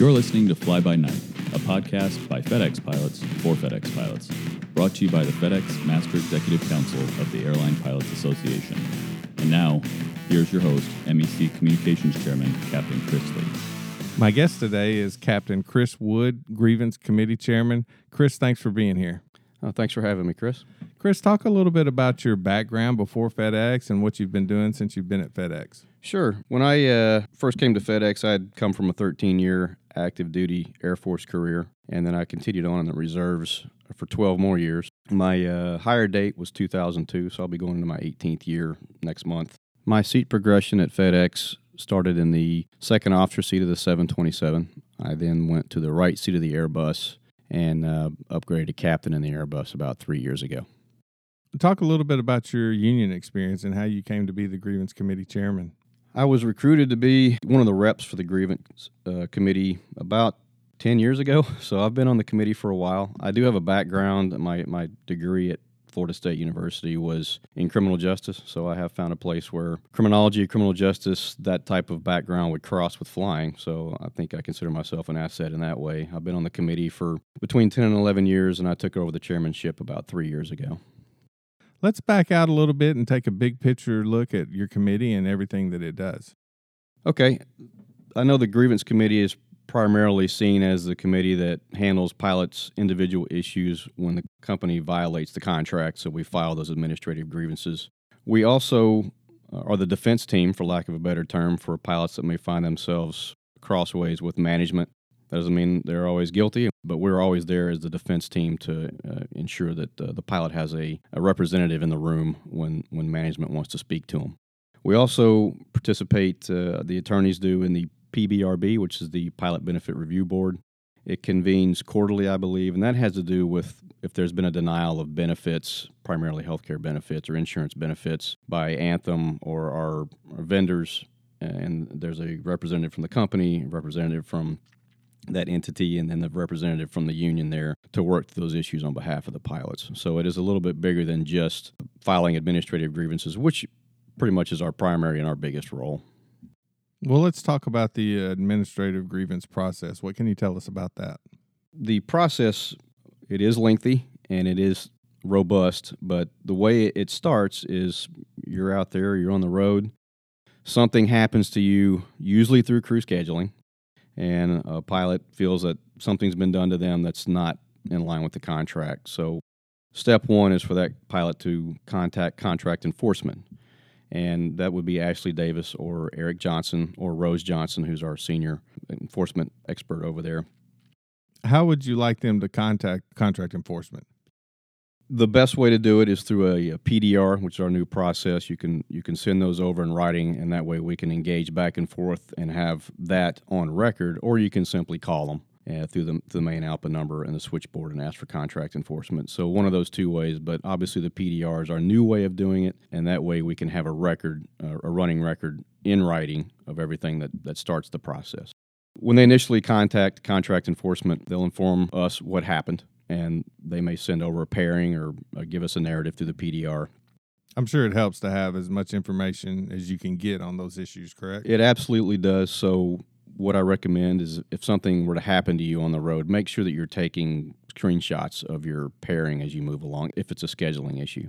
You're listening to Fly By Night, a podcast by FedEx pilots for FedEx pilots, brought to you by the FedEx Master Executive Council of the Airline Pilots Association. And now, here's your host, MEC Communications Chairman, Captain Chris Lee. My guest today is Captain Chris Wood, Grievance Committee Chairman. Chris, thanks for being here. Oh, thanks for having me, Chris. Chris, talk a little bit about your background before FedEx and what you've been doing since you've been at FedEx. Sure. When I uh, first came to FedEx, I'd come from a 13 year active duty Air Force career, and then I continued on in the reserves for 12 more years. My uh, hire date was 2002, so I'll be going into my 18th year next month. My seat progression at FedEx started in the second officer seat of the 727. I then went to the right seat of the Airbus and uh, upgraded to captain in the Airbus about three years ago. Talk a little bit about your union experience and how you came to be the Grievance Committee Chairman. I was recruited to be one of the reps for the grievance uh, committee about 10 years ago. So I've been on the committee for a while. I do have a background. My, my degree at Florida State University was in criminal justice. So I have found a place where criminology, criminal justice, that type of background would cross with flying. So I think I consider myself an asset in that way. I've been on the committee for between 10 and 11 years, and I took over the chairmanship about three years ago. Let's back out a little bit and take a big picture look at your committee and everything that it does. Okay. I know the grievance committee is primarily seen as the committee that handles pilots' individual issues when the company violates the contract, so we file those administrative grievances. We also uh, are the defense team, for lack of a better term, for pilots that may find themselves crossways with management that doesn't mean they're always guilty, but we're always there as the defense team to uh, ensure that uh, the pilot has a, a, representative in the room when, when management wants to speak to them. We also participate, uh, the attorneys do, in the PBRB, which is the Pilot Benefit Review Board. It convenes quarterly, I believe, and that has to do with if there's been a denial of benefits, primarily healthcare benefits or insurance benefits, by Anthem or our, our vendors. And there's a representative from the company, representative from that entity and then the representative from the union there to work those issues on behalf of the pilots. So it is a little bit bigger than just filing administrative grievances, which pretty much is our primary and our biggest role. Well, let's talk about the uh, administrative grievance process. What can you tell us about that? The process it is lengthy and it is robust, but the way it starts is you're out there, you're on the road, something happens to you usually through crew scheduling and a pilot feels that something's been done to them that's not in line with the contract. So, step one is for that pilot to contact contract enforcement. And that would be Ashley Davis or Eric Johnson or Rose Johnson, who's our senior enforcement expert over there. How would you like them to contact contract enforcement? The best way to do it is through a, a, PDR, which is our new process. You can you can send those over in writing, and that way we can engage back and forth and have that on record. Or you can simply call them uh, through the, the main ALPA number and the switchboard and ask for contract enforcement. So one of those two ways. But obviously the PDR is our new way of doing it, and that way we can have a record, uh, a running record in writing of everything that that starts the process. When they initially contact contract enforcement, they'll inform us what happened and they may send over a pairing or uh, give us a narrative through the PDR. I'm sure it helps to have as much information as you can get on those issues, correct? It absolutely does. So, what I recommend is if something were to happen to you on the road, make sure that you're taking screenshots of your pairing as you move along if it's a scheduling issue.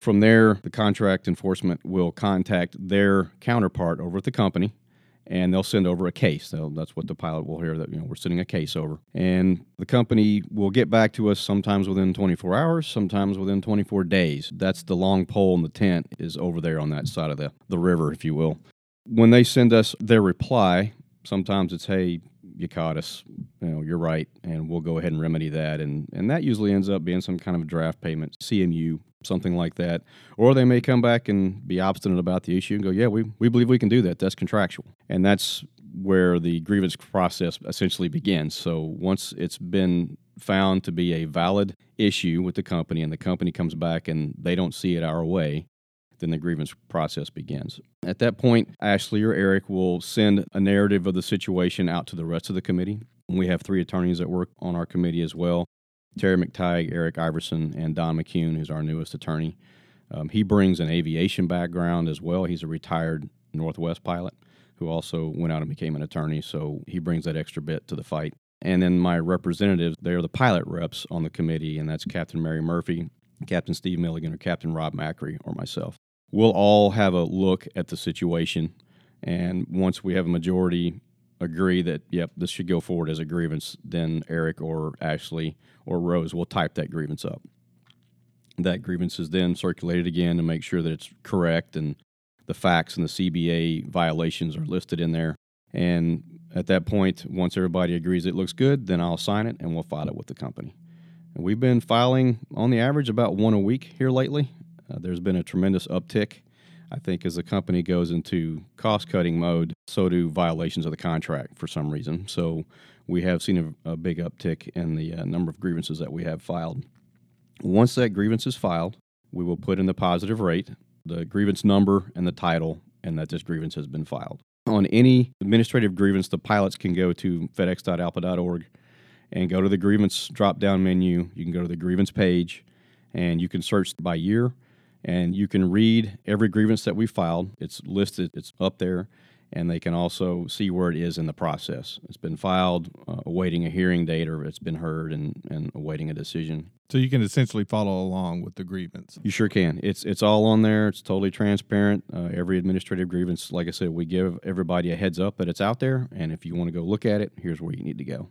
From there, the contract enforcement will contact their counterpart over at the company and they'll send over a case. That's what the pilot will hear that you know we're sending a case over, and the company will get back to us sometimes within 24 hours, sometimes within 24 days. That's the long pole in the tent is over there on that side of the the river, if you will. When they send us their reply, sometimes it's hey you caught us you know you're right and we'll go ahead and remedy that and and that usually ends up being some kind of draft payment cmu something like that. Or they may come back and be obstinate about the issue and go, yeah, we, we believe we can do that. That's contractual. And that's where the grievance process essentially begins. So once it's been found to be a valid issue with the company and the company comes back and they don't see it our way, then the grievance process begins. At that point, Ashley or Eric will send a narrative of the situation out to the rest of the committee. We have three attorneys that work on our committee as well. Terry McTighe, Eric Iverson, and Don McCune, who's our newest attorney. Um, he brings an aviation background as well. He's a retired Northwest pilot. who also went out and became an attorney. So he brings that extra bit to the fight. And then my representatives, they are the pilot reps on the committee, and that's Captain Mary Murphy, Captain Steve Milligan, or Captain Rob Macri, or myself. We'll all have a look at the situation, and once we have a majority agree that, yep, this should go forward as a grievance, then Eric or Ashley or Rose will type that grievance up. That grievance is then circulated again to make sure that it's correct and the facts and the CBA violations are listed in there. And at that point, once everybody agrees it looks good, then I'll sign it and we'll file it with the company. And we've been filing on the average about one a week here lately. Uh, there's been a tremendous uptick. I think as the company goes into cost cutting mode, so do violations of the contract for some reason. So we have seen a, a big uptick in the uh, number of grievances that we have filed. Once that grievance is filed, we will put in the positive rate, the grievance number, and the title, and that this grievance has been filed. On any administrative grievance, the pilots can go to fedex.alpa.org and go to the grievance drop down menu. You can go to the grievance page and you can search by year and you can read every grievance that we filed. It's listed, it's up there, and they can also see where it is in the process. It's been filed, uh, awaiting a hearing date, or it's been heard and, and awaiting a decision. So you can essentially follow along with the grievance. You sure can. It's it's all on there. It's totally transparent. Uh, every administrative grievance, like I said, we give everybody a heads up that it's out there, and if you want to go look at it, here's where you need to go.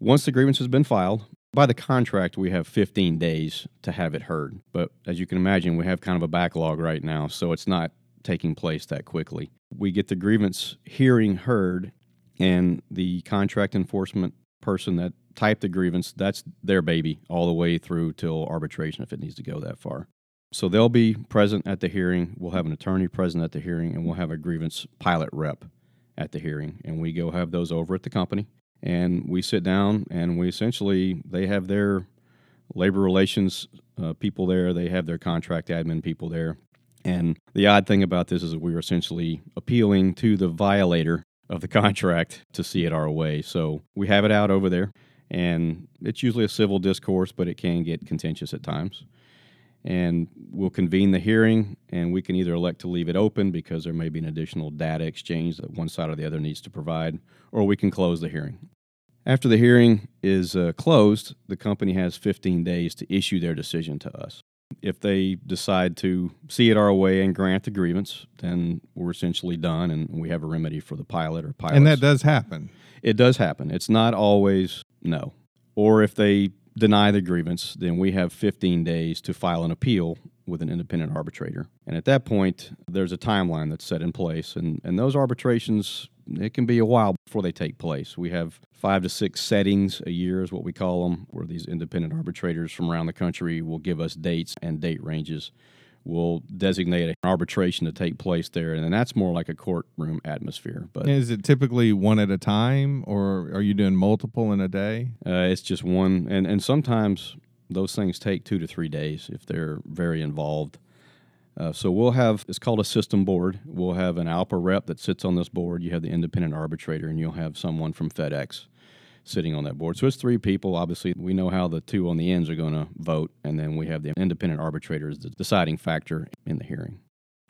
Once the grievance has been filed, by the contract, we have 15 days to have it heard. But as you can imagine, we have kind of a backlog right now, so it's not taking place that quickly. We get the grievance hearing heard, and the contract enforcement person that typed the grievance, that's their baby all the way through till arbitration if it needs to go that far. So they'll be present at the hearing. We'll have an attorney present at the hearing, and we'll have a grievance pilot rep at the hearing. And we go have those over at the company and we sit down and we essentially they have their labor relations uh, people there. They have their contract admin people there. And the odd thing about this is we are essentially appealing to the violator of the contract to see it our way. So we have it out over there and it's usually a civil discourse but it can get contentious at times and we'll convene the hearing and we can either elect to leave it open because there may be an additional data exchange that one side or the other needs to provide or we can close the hearing. After the hearing is uh, closed the company has 15 days to issue their decision to us. If they decide to see it our way and grant the grievance then we're essentially done and we have a remedy for the pilot or pilot And that does happen. it does happen. It's not always no. Or if they deny the grievance, then we have 15 days to file an appeal with an independent arbitrator. And at that point, there's a timeline that's set in place. And, and those arbitrations, it can be a while before they take place. We have five to six settings a year, is what we call them, where these independent arbitrators from around the country will give us dates and date ranges will designate an arbitration to take place there, and then that's more like a courtroom atmosphere. But Is it typically one at a time, or are you doing multiple in a day? uh, it's just one, and and sometimes those things take two to three days if they're very involved. Uh, so we'll have it's called a system board. We'll have an ALPA rep that sits on this board. You have the independent arbitrator, and you'll have someone from FedEx sitting on that board. So it's three people. Obviously, we know how the two on the ends are going to vote, and then we have the independent arbitrator as the deciding factor in the hearing.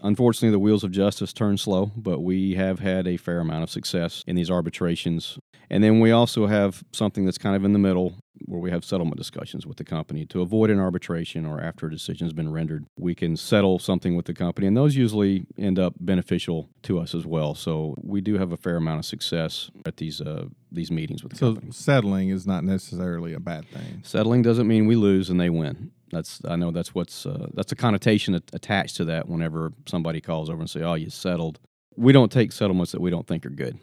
Unfortunately, the wheels of justice turn slow, but we have had a fair amount of success in these arbitrations. And then we also have something that's kind of in the middle where we have settlement discussions with the company to avoid an arbitration or after a decision has been rendered. We can settle something with the company, and those usually end up beneficial to us as well. So we do have a fair amount of success at these uh, these meetings with the So company. So settling is not necessarily a bad thing. Settling doesn't mean we lose and they win. That's I know that's what's uh, that's a connotation attached to that. Whenever somebody calls over and say, "Oh, you settled," we don't take settlements that we don't think are good.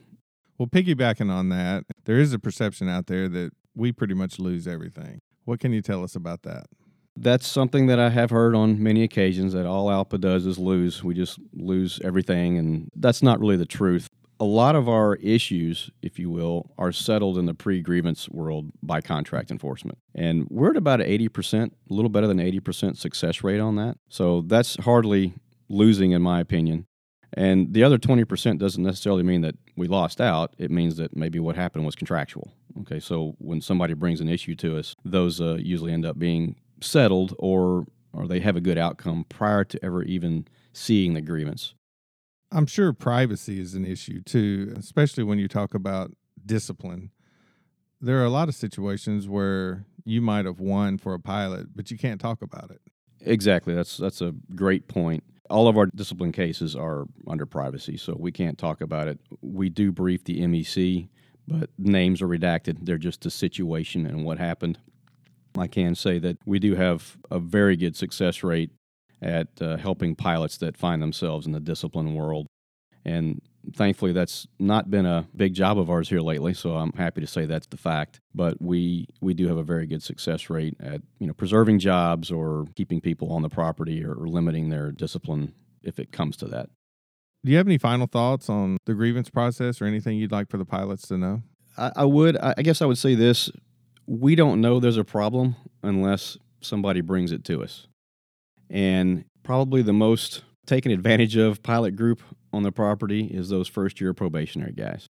Well, piggybacking on that, there is a perception out there that we pretty much lose everything. What can you tell us about that? That's something that I have heard on many occasions that all ALPA does is lose. We just lose everything, and that's not really the truth. A lot of our issues, if you will, are settled in the pre grievance world by contract enforcement. And we're at about 80%, a little better than 80% success rate on that. So that's hardly losing, in my opinion. And the other 20% doesn't necessarily mean that we lost out. It means that maybe what happened was contractual. Okay, so when somebody brings an issue to us, those uh, usually end up being settled or, or they have a good outcome prior to ever even seeing the grievance. I'm sure privacy is an issue too, especially when you talk about discipline. There are a lot of situations where you might have won for a pilot, but you can't talk about it. Exactly. That's that's a great point. All of our discipline cases are under privacy, so we can't talk about it. We do brief the MEC, but names are redacted. They're just the situation and what happened. I can say that we do have a very good success rate at uh, helping pilots that find themselves in the discipline world. And thankfully, that's not been a big job of ours here lately. So I'm happy to say that's the fact. But we we do have a very good success rate at you know preserving jobs or keeping people on the property or, or limiting their discipline if it comes to that. Do you have any final thoughts on the grievance process or anything you'd like for the pilots to know? I, I would. I guess I would say this: we don't know there's a problem unless somebody brings it to us. And probably the most taken advantage of pilot group on the property is those first year probationary guys.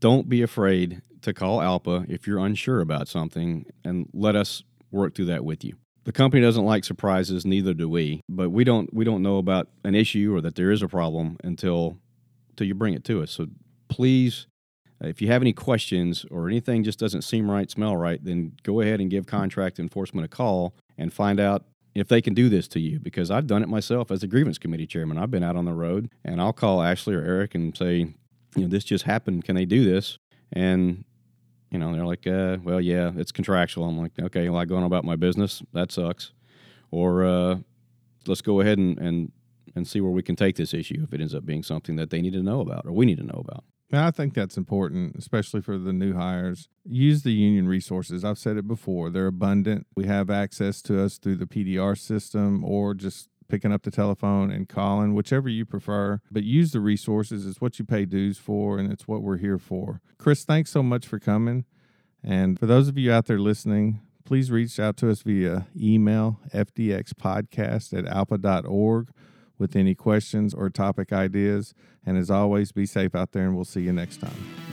Don't be afraid to call ALPA if you're unsure about something and let us work through that with you. The company doesn't like surprises, neither do we, but we don't we don't know about an issue or that there is a problem until until you bring it to us. So please uh, if you have any questions or anything just doesn't seem right, smell right, then go ahead and give contract enforcement a call and find out if they can do this to you because I've done it myself as a grievance committee chairman. I've been out on the road and I'll call Ashley or Eric and say, you know, this just happened. Can they do this? And you know, they're like, uh, well, yeah, it's contractual. I'm like, okay, well, I go on about my business. That sucks. Or uh, let's go ahead and, and and see where we can take this issue if it ends up being something that they need to know about or we need to know about. I think that's important, especially for the new hires. Use the union resources. I've said it before, they're abundant. We have access to us through the PDR system or just picking up the telephone and calling, whichever you prefer. But use the resources. It's what you pay dues for, and it's what we're here for. Chris, thanks so much for coming. And for those of you out there listening, please reach out to us via email, fdxpodcast at alpa.org with any questions or topic ideas. And as always, be safe out there, and we'll see you next time.